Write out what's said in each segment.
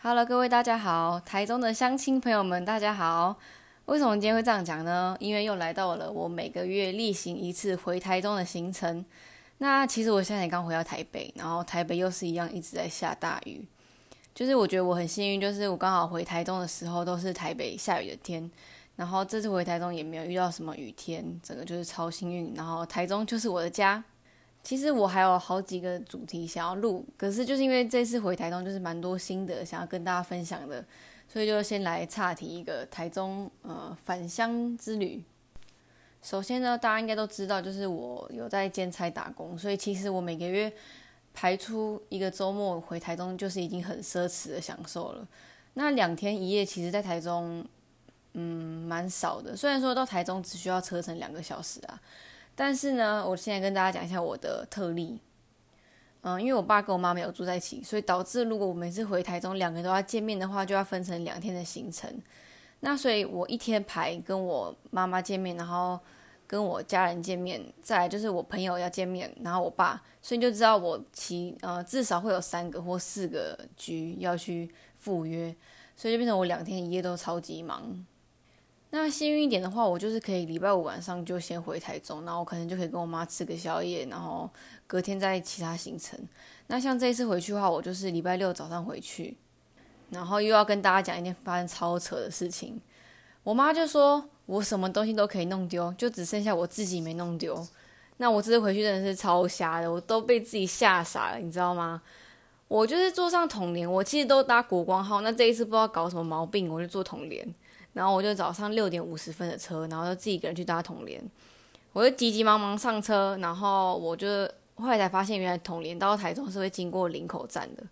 Hello，各位大家好，台中的乡亲朋友们，大家好。为什么今天会这样讲呢？因为又来到了我每个月例行一次回台中的行程。那其实我现在也刚回到台北，然后台北又是一样一直在下大雨。就是我觉得我很幸运，就是我刚好回台中的时候都是台北下雨的天，然后这次回台中也没有遇到什么雨天，整个就是超幸运。然后台中就是我的家。其实我还有好几个主题想要录，可是就是因为这次回台中就是蛮多心得想要跟大家分享的，所以就先来岔题一个台中呃返乡之旅。首先呢，大家应该都知道，就是我有在兼差打工，所以其实我每个月排出一个周末回台中，就是已经很奢侈的享受了。那两天一夜，其实在台中嗯蛮少的，虽然说到台中只需要车程两个小时啊。但是呢，我现在跟大家讲一下我的特例。嗯，因为我爸跟我妈没有住在一起，所以导致如果我每次回台中两个人都要见面的话，就要分成两天的行程。那所以我一天排跟我妈妈见面，然后跟我家人见面，再来就是我朋友要见面，然后我爸，所以就知道我其呃至少会有三个或四个局要去赴约，所以就变成我两天一夜都超级忙。那幸运一点的话，我就是可以礼拜五晚上就先回台中，然后可能就可以跟我妈吃个宵夜，然后隔天再其他行程。那像这一次回去的话，我就是礼拜六早上回去，然后又要跟大家讲一件发生超扯的事情。我妈就说我什么东西都可以弄丢，就只剩下我自己没弄丢。那我这次回去真的是超瞎的，我都被自己吓傻了，你知道吗？我就是坐上统联，我其实都搭国光号，那这一次不知道搞什么毛病，我就坐统联。然后我就早上六点五十分的车，然后就自己一个人去搭统联，我就急急忙忙上车，然后我就后来才发现，原来统联到台中是会经过林口站的。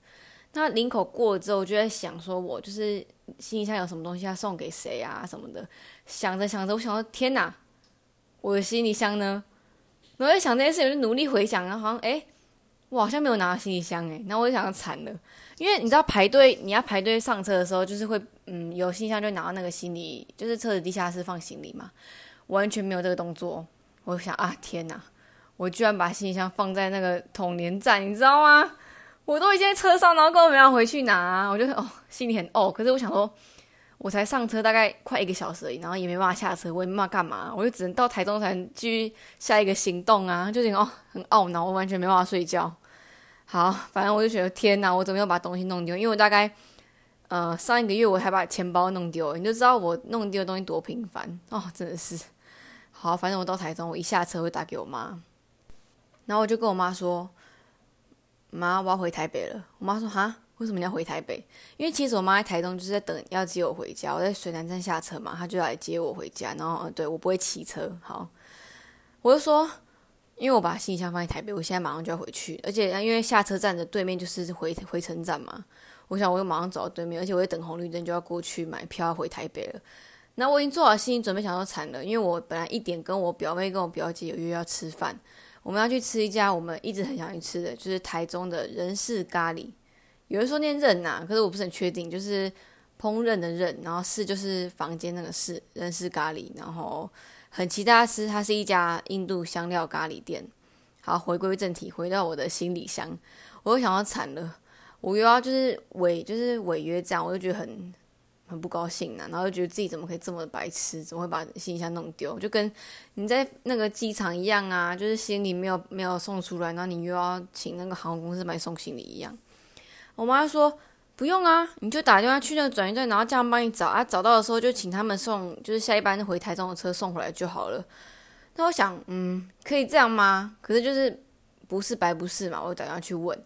那林口过了之后，我就在想，说我就是行李箱有什么东西要送给谁啊什么的。想着想着，我想说天哪，我的行李箱呢？然后在想这件事，我就努力回想，然后好像哎，我好像没有拿到行李箱哎。然后我就想惨了，因为你知道排队，你要排队上车的时候，就是会。嗯，有行李箱就拿到那个行李，就是车子地下室放行李嘛，完全没有这个动作。我想啊，天哪，我居然把行李箱放在那个统联站，你知道吗？我都已经在车上，然后根本没有回去拿，我就哦，心里很哦。可是我想说，我才上车大概快一个小时而已，然后也没办法下车，我也没办法干嘛，我就只能到台中才能继续下一个行动啊，就觉得哦很懊恼，我完全没办法睡觉。好，反正我就觉得天哪，我怎么又把东西弄丢？因为我大概。呃，上一个月我还把钱包弄丢，你就知道我弄丢的东西多频繁哦，真的是。好，反正我到台中，我一下车会打给我妈，然后我就跟我妈说：“妈，我要回台北了。”我妈说：“哈，为什么你要回台北？”因为其实我妈在台中就是在等要接我回家，我在水南站下车嘛，她就来接我回家。然后，对我不会骑车，好，我就说，因为我把行李箱放在台北，我现在马上就要回去，而且因为下车站的对面就是回回城站嘛。我想，我又马上走到对面，而且我在等红绿灯，就要过去买票回台北了。那我已经做好心理准备，想说惨了，因为我本来一点跟我表妹跟我表姐有约要吃饭，我们要去吃一家我们一直很想去吃的，就是台中的人事咖喱。有人说念任呐，可是我不是很确定，就是烹饪的任，然后是就是房间那个是人事咖喱，然后很期待吃，它是一家印度香料咖喱店。好，回归正题，回到我的行李箱，我又想到惨了。我又要就是违就是违约这样，我就觉得很很不高兴呐，然后就觉得自己怎么可以这么白痴，怎么会把行李箱弄丢？就跟你在那个机场一样啊，就是行李没有没有送出来，然后你又要请那个航空公司帮你送行李一样。我妈说不用啊，你就打电话去那个转运站，然后这样帮你找啊，找到的时候就请他们送，就是下一班回台中的车送回来就好了。那我想，嗯，可以这样吗？可是就是不是白不是嘛，我打电话去问。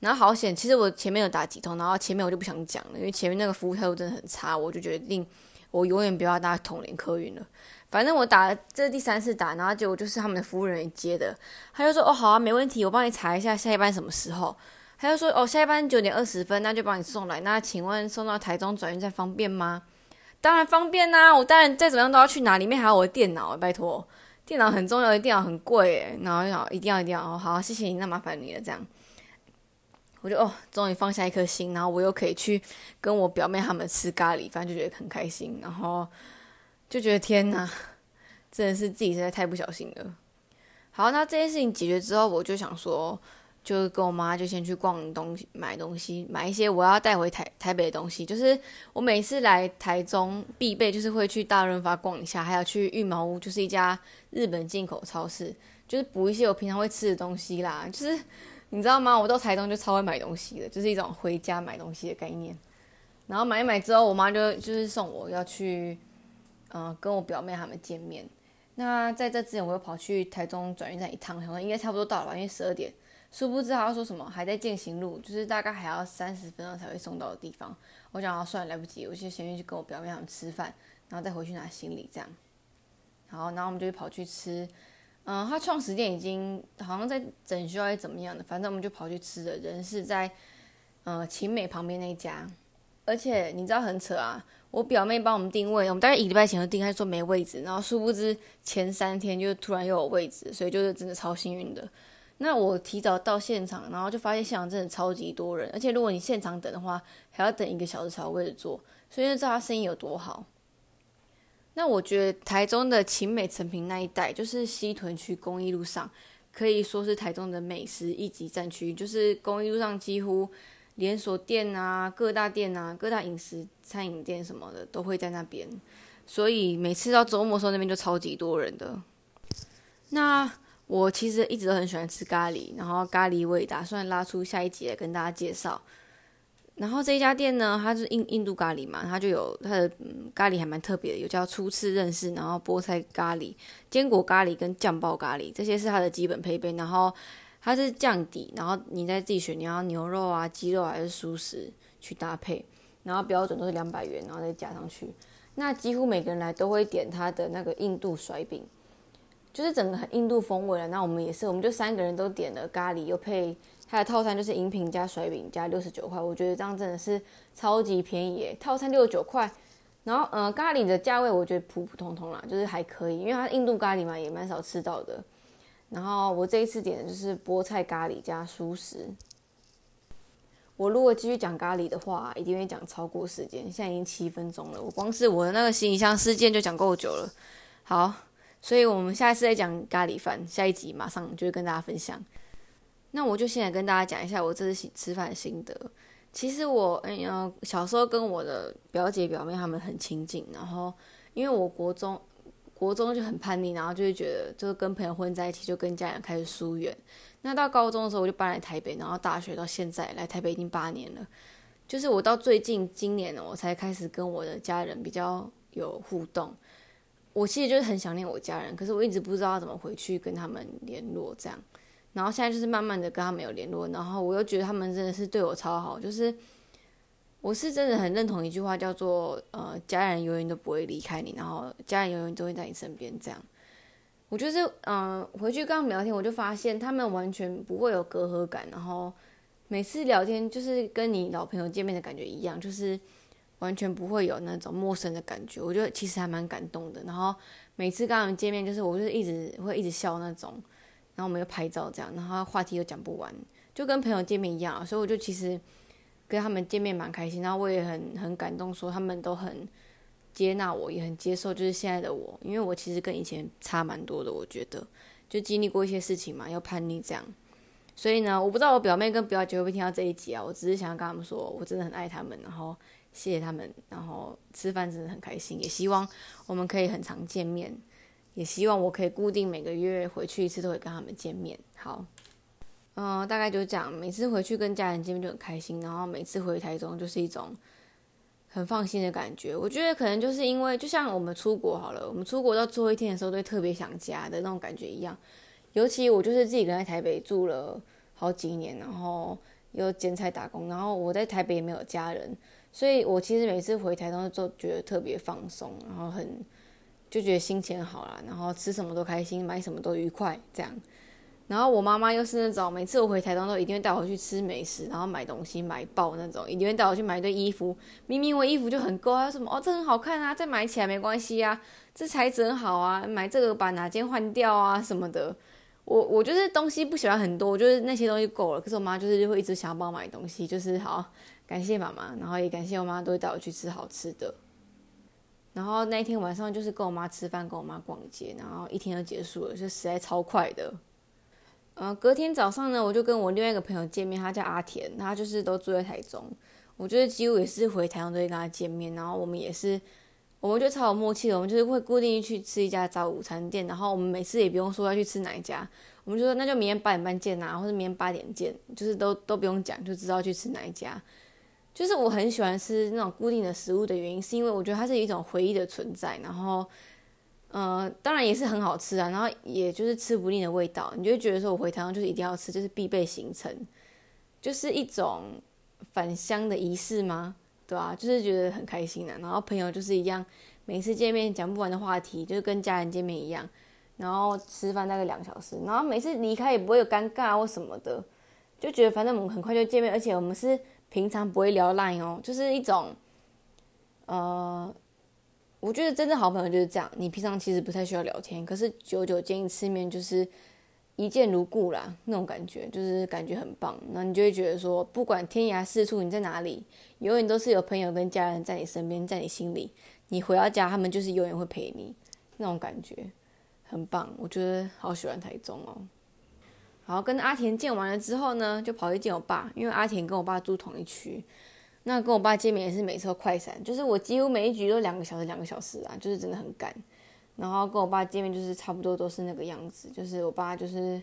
然后好险，其实我前面有打几通，然后前面我就不想讲了，因为前面那个服务态度真的很差，我就决定我永远不要搭统联客运了。反正我打了这是第三次打，然后结果就是他们的服务人员接的，他就说：“哦，好啊，没问题，我帮你查一下下一班什么时候。”他就说：“哦，下一班九点二十分，那就帮你送来。那请问送到台中转运站方便吗？”“当然方便啦，我当然再怎么样都要去拿，里面还有我的电脑，拜托，电脑很重要，电脑很贵诶。然后就，一定要一定要哦，好，谢谢你，那麻烦你了，这样。”我就哦，终于放下一颗心，然后我又可以去跟我表妹他们吃咖喱，反正就觉得很开心，然后就觉得天哪，真的是自己实在太不小心了。好，那这件事情解决之后，我就想说，就跟我妈就先去逛东西，买东西，买一些我要带回台台北的东西。就是我每次来台中必备，就是会去大润发逛一下，还有去玉毛屋，就是一家日本进口超市，就是补一些我平常会吃的东西啦。就是你知道吗？我到台中就超会买东西的，就是一种回家买东西的概念。然后买一买之后，我妈就就是送我要去，嗯，跟我表妹他们见面。那在这之前，我又跑去台中转运站一趟，想说应该差不多到了吧，因为十二点。殊不知他要说什么，还在践行路，就是大概还要三十分钟才会送到的地方。我想要算了，来不及，我就先去跟我表妹他们吃饭，然后再回去拿行李这样。好，然后我们就跑去吃，嗯，他创始店已经好像在整修还是怎么样的，反正我们就跑去吃的。人是在呃晴美旁边那一家，而且你知道很扯啊。我表妹帮我们定位，我们大概一礼拜前就定，她说没位置，然后殊不知前三天就突然又有位置，所以就是真的超幸运的。那我提早到现场，然后就发现现场真的超级多人，而且如果你现场等的话，还要等一个小时才有位置坐，所以就知道他生意有多好。那我觉得台中的晴美成品那一带，就是西屯区公益路上，可以说是台中的美食一级战区，就是公益路上几乎。连锁店啊，各大店啊，各大饮食餐饮店什么的都会在那边，所以每次到周末的时候那边就超级多人的。那我其实一直都很喜欢吃咖喱，然后咖喱我也打算拉出下一集来跟大家介绍。然后这一家店呢，它是印印度咖喱嘛，它就有它的咖喱还蛮特别的，有叫初次认识，然后菠菜咖喱、坚果咖喱跟酱爆咖喱，这些是它的基本配备，然后。它是酱底，然后你再自己选你要牛肉啊、鸡肉还是素食去搭配，然后标准都是两百元，然后再加上去。那几乎每个人来都会点它的那个印度甩饼，就是整个很印度风味了。那我们也是，我们就三个人都点了咖喱，又配它的套餐，就是饮品加甩饼加六十九块。我觉得这样真的是超级便宜耶，套餐六十九块。然后呃，咖喱的价位我觉得普普通通啦，就是还可以，因为它印度咖喱嘛，也蛮少吃到的。然后我这一次点的就是菠菜咖喱加蔬食。我如果继续讲咖喱的话，一定会讲超过时间。现在已经七分钟了，我光是我的那个行李箱事件就讲够久了。好，所以我们下一次再讲咖喱饭，下一集马上就会跟大家分享。那我就先来跟大家讲一下我这次吃饭的心得。其实我哎呀，小时候跟我的表姐表妹他们很亲近，然后因为我国中。国中就很叛逆，然后就会觉得，就是跟朋友混在一起，就跟家人开始疏远。那到高中的时候，我就搬来台北，然后大学到现在来台北已经八年了。就是我到最近今年呢，我才开始跟我的家人比较有互动。我其实就是很想念我家人，可是我一直不知道怎么回去跟他们联络这样。然后现在就是慢慢的跟他们有联络，然后我又觉得他们真的是对我超好，就是。我是真的很认同一句话，叫做“呃，家人永远都不会离开你，然后家人永远都会在你身边。”这样，我就是，嗯，回去跟他们聊天，我就发现他们完全不会有隔阂感，然后每次聊天就是跟你老朋友见面的感觉一样，就是完全不会有那种陌生的感觉。我觉得其实还蛮感动的。然后每次跟他们见面，就是我就是一直会一直笑那种，然后我们又拍照这样，然后话题又讲不完，就跟朋友见面一样。所以我就其实。跟他们见面蛮开心，然后我也很很感动，说他们都很接纳我，也很接受，就是现在的我，因为我其实跟以前差蛮多的，我觉得就经历过一些事情嘛，要叛逆这样，所以呢，我不知道我表妹跟表姐会不会听到这一集啊，我只是想要跟他们说，我真的很爱他们，然后谢谢他们，然后吃饭真的很开心，也希望我们可以很常见面，也希望我可以固定每个月回去一次都会跟他们见面，好。嗯，大概就这样。每次回去跟家人见面就很开心，然后每次回台中就是一种很放心的感觉。我觉得可能就是因为，就像我们出国好了，我们出国到最后一天的时候，都会特别想家的那种感觉一样。尤其我就是自己跟在台北住了好几年，然后又兼差打工，然后我在台北也没有家人，所以我其实每次回台中都觉得特别放松，然后很就觉得心情好了，然后吃什么都开心，买什么都愉快，这样。然后我妈妈又是那种，每次我回台东都一定会带我去吃美食，然后买东西买爆那种，一定会带我去买一堆衣服。明明我衣服就很够，她说什么哦，这很好看啊，再买起来没关系啊，这材质很好啊，买这个把哪件换掉啊什么的。我我就是东西不喜欢很多，我就是那些东西够了。可是我妈就是会一直想要帮我买东西，就是好感谢妈妈，然后也感谢我妈都会带我去吃好吃的。然后那一天晚上就是跟我妈吃饭，跟我妈逛街，然后一天就结束了，就实在超快的。呃，隔天早上呢，我就跟我另外一个朋友见面，他叫阿田，他就是都住在台中。我觉得几乎也是回台中都会跟他见面，然后我们也是，我们就超有默契的，我们就是会固定去吃一家早午餐店，然后我们每次也不用说要去吃哪一家，我们就说那就明天八点半见啊，或者明天八点见，就是都都不用讲，就知道去吃哪一家。就是我很喜欢吃那种固定的食物的原因，是因为我觉得它是一种回忆的存在，然后，呃，当然也是很好吃啊，然后也就是吃不腻的味道，你就会觉得说我回台湾就是一定要吃，就是必备行程，就是一种。返乡的仪式吗？对吧？就是觉得很开心的。然后朋友就是一样，每次见面讲不完的话题，就是跟家人见面一样。然后吃饭大概两小时，然后每次离开也不会有尴尬或什么的，就觉得反正我们很快就见面，而且我们是平常不会聊烂哦，就是一种，呃，我觉得真正好朋友就是这样，你平常其实不太需要聊天，可是久久见一次面就是。一见如故啦，那种感觉就是感觉很棒。那你就会觉得说，不管天涯四处你在哪里，永远都是有朋友跟家人在你身边，在你心里。你回到家，他们就是永远会陪你，那种感觉很棒。我觉得好喜欢台中哦。然后，跟阿田见完了之后呢，就跑去见我爸，因为阿田跟我爸住同一区。那跟我爸见面也是每次都快闪，就是我几乎每一局都两个小时，两个小时啊，就是真的很赶。然后跟我爸见面就是差不多都是那个样子，就是我爸就是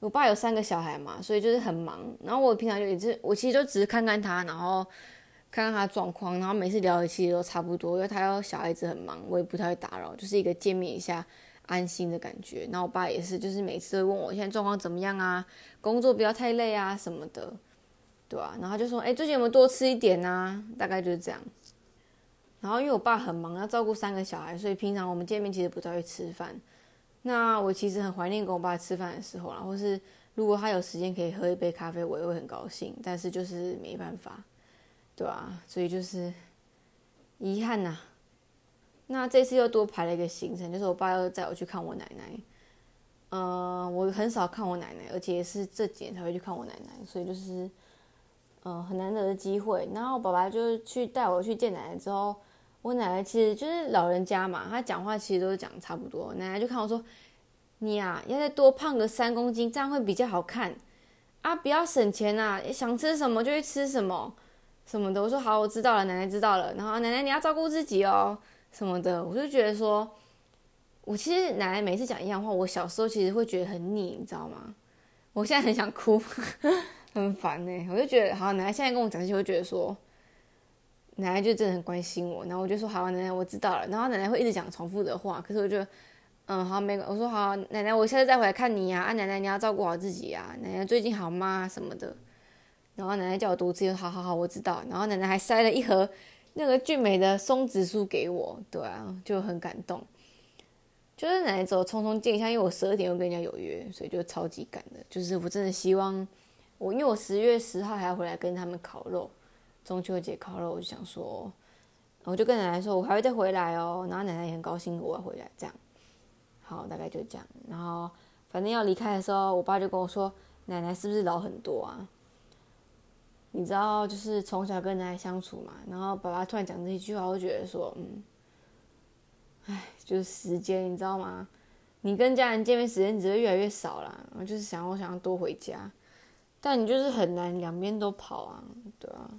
我爸有三个小孩嘛，所以就是很忙。然后我平常就也是，我其实就只是看看他，然后看看他状况，然后每次聊的其实都差不多，因为他要小孩子很忙，我也不太会打扰，就是一个见面一下安心的感觉。然后我爸也是，就是每次都问我现在状况怎么样啊，工作不要太累啊什么的，对吧？然后就说，哎，最近有没有多吃一点啊？大概就是这样。然后因为我爸很忙，要照顾三个小孩，所以平常我们见面其实不太会吃饭。那我其实很怀念跟我爸吃饭的时候啦，或是如果他有时间可以喝一杯咖啡，我也会很高兴。但是就是没办法，对吧？所以就是遗憾呐。那这次又多排了一个行程，就是我爸要载我去看我奶奶。呃，我很少看我奶奶，而且是这几年才会去看我奶奶，所以就是，呃，很难得的机会。然后爸爸就去带我去见奶奶之后。我奶奶其实就是老人家嘛，她讲话其实都是讲差不多。奶奶就看我说：“你呀，要再多胖个三公斤，这样会比较好看啊！不要省钱呐，想吃什么就去吃什么什么的。”我说：“好，我知道了，奶奶知道了。”然后奶奶你要照顾自己哦，什么的。我就觉得说，我其实奶奶每次讲一样话，我小时候其实会觉得很腻，你知道吗？我现在很想哭，很烦呢。我就觉得，好，奶奶现在跟我讲这些，会觉得说。奶奶就真的很关心我，然后我就说好，奶奶我知道了。然后奶奶会一直讲重复的话，可是我就，嗯，好，没我说好，奶奶我下次再回来看你呀。啊，奶奶你要照顾好自己呀。奶奶最近好吗？什么的。然后奶奶叫我读字，好好好，我知道。然后奶奶还塞了一盒那个俊美的松子书给我，对啊，就很感动。就是奶奶走匆匆见一下，因为我十二点又跟人家有约，所以就超级赶的。就是我真的希望我，因为我十月十号还要回来跟他们烤肉。中秋节烤肉，我就想说，我就跟奶奶说，我还会再回来哦。然后奶奶也很高兴我要回来，这样。好，大概就这样。然后反正要离开的时候，我爸就跟我说：“奶奶是不是老很多啊？”你知道，就是从小跟奶奶相处嘛。然后爸爸突然讲这一句话，我就觉得说：“嗯，唉，就是时间，你知道吗？你跟家人见面时间只会越来越少啦。我就是想，我想要多回家，但你就是很难两边都跑啊，对啊。”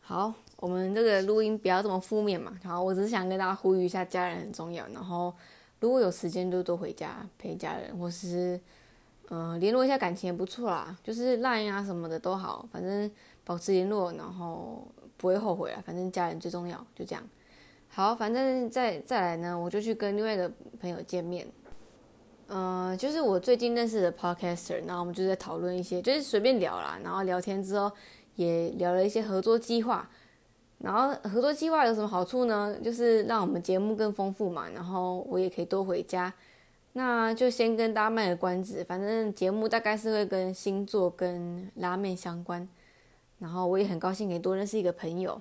好，我们这个录音不要这么负面嘛。好，我只是想跟大家呼吁一下，家人很重要。然后，如果有时间就多回家陪家人，或是嗯联络一下感情也不错啦。就是 Line 啊什么的都好，反正保持联络，然后不会后悔啊。反正家人最重要，就这样。好，反正再再来呢，我就去跟另外一个朋友见面。嗯，就是我最近认识的 Podcaster，然后我们就在讨论一些，就是随便聊啦。然后聊天之后。也聊了一些合作计划，然后合作计划有什么好处呢？就是让我们节目更丰富嘛，然后我也可以多回家。那就先跟大家卖个关子，反正节目大概是会跟星座跟拉面相关。然后我也很高兴可以多认识一个朋友，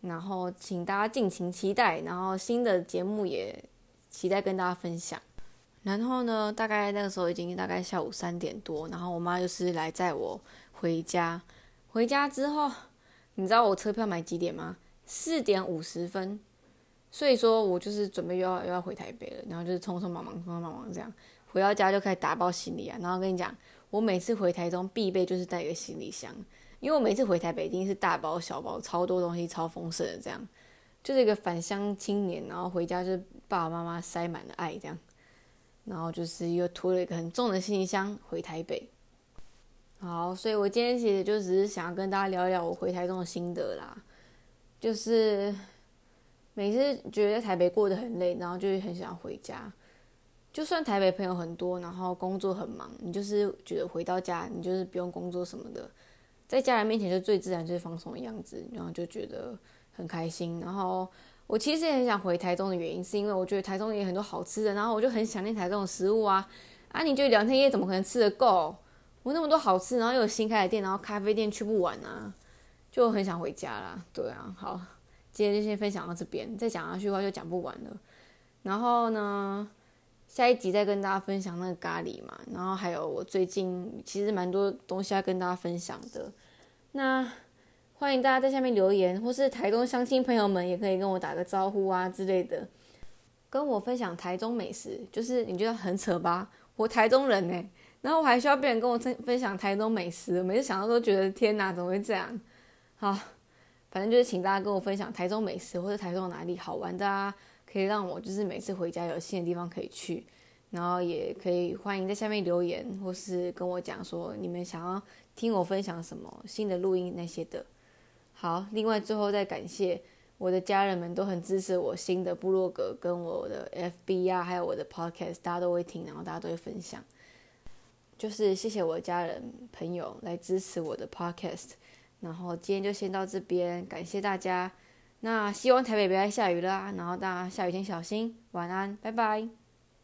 然后请大家敬请期待。然后新的节目也期待跟大家分享。然后呢，大概那个时候已经大概下午三点多，然后我妈就是来载我回家。回家之后，你知道我车票买几点吗？四点五十分，所以说我就是准备又要又要回台北了，然后就是匆匆忙忙、匆匆忙忙这样回。到家就开始打包行李啊。然后跟你讲，我每次回台中必备就是带一个行李箱，因为我每次回台北一定是大包小包，超多东西，超丰盛的这样，就是一个返乡青年，然后回家就是爸爸妈妈塞满了爱这样，然后就是又拖了一个很重的行李箱回台北。好，所以我今天其实就只是想要跟大家聊一聊我回台中的心得啦。就是每次觉得在台北过得很累，然后就很想回家。就算台北朋友很多，然后工作很忙，你就是觉得回到家，你就是不用工作什么的，在家人面前就最自然、最放松的样子，然后就觉得很开心。然后我其实也很想回台中的原因，是因为我觉得台中也很多好吃的，然后我就很想念台中的食物啊。啊，你觉得两天一夜怎么可能吃得够？我那么多好吃，然后又有新开的店，然后咖啡店去不完啊，就很想回家啦。对啊，好，今天就先分享到这边，再讲下去的话就讲不完了。然后呢，下一集再跟大家分享那个咖喱嘛，然后还有我最近其实蛮多东西要跟大家分享的。那欢迎大家在下面留言，或是台中相亲朋友们也可以跟我打个招呼啊之类的，跟我分享台中美食。就是你觉得很扯吧？我台中人呢。然后我还需要别人跟我分分享台中美食，每次想到都觉得天哪，怎么会这样？好，反正就是请大家跟我分享台中美食或者台中哪里好玩的啊，可以让我就是每次回家有新的地方可以去，然后也可以欢迎在下面留言或是跟我讲说你们想要听我分享什么新的录音那些的。好，另外最后再感谢我的家人们都很支持我新的部落格跟我的 FB 啊，还有我的 Podcast，大家都会听，然后大家都会分享。就是谢谢我的家人朋友来支持我的 podcast，然后今天就先到这边，感谢大家。那希望台北不要下雨啦，然后大家下雨天小心，晚安，拜拜。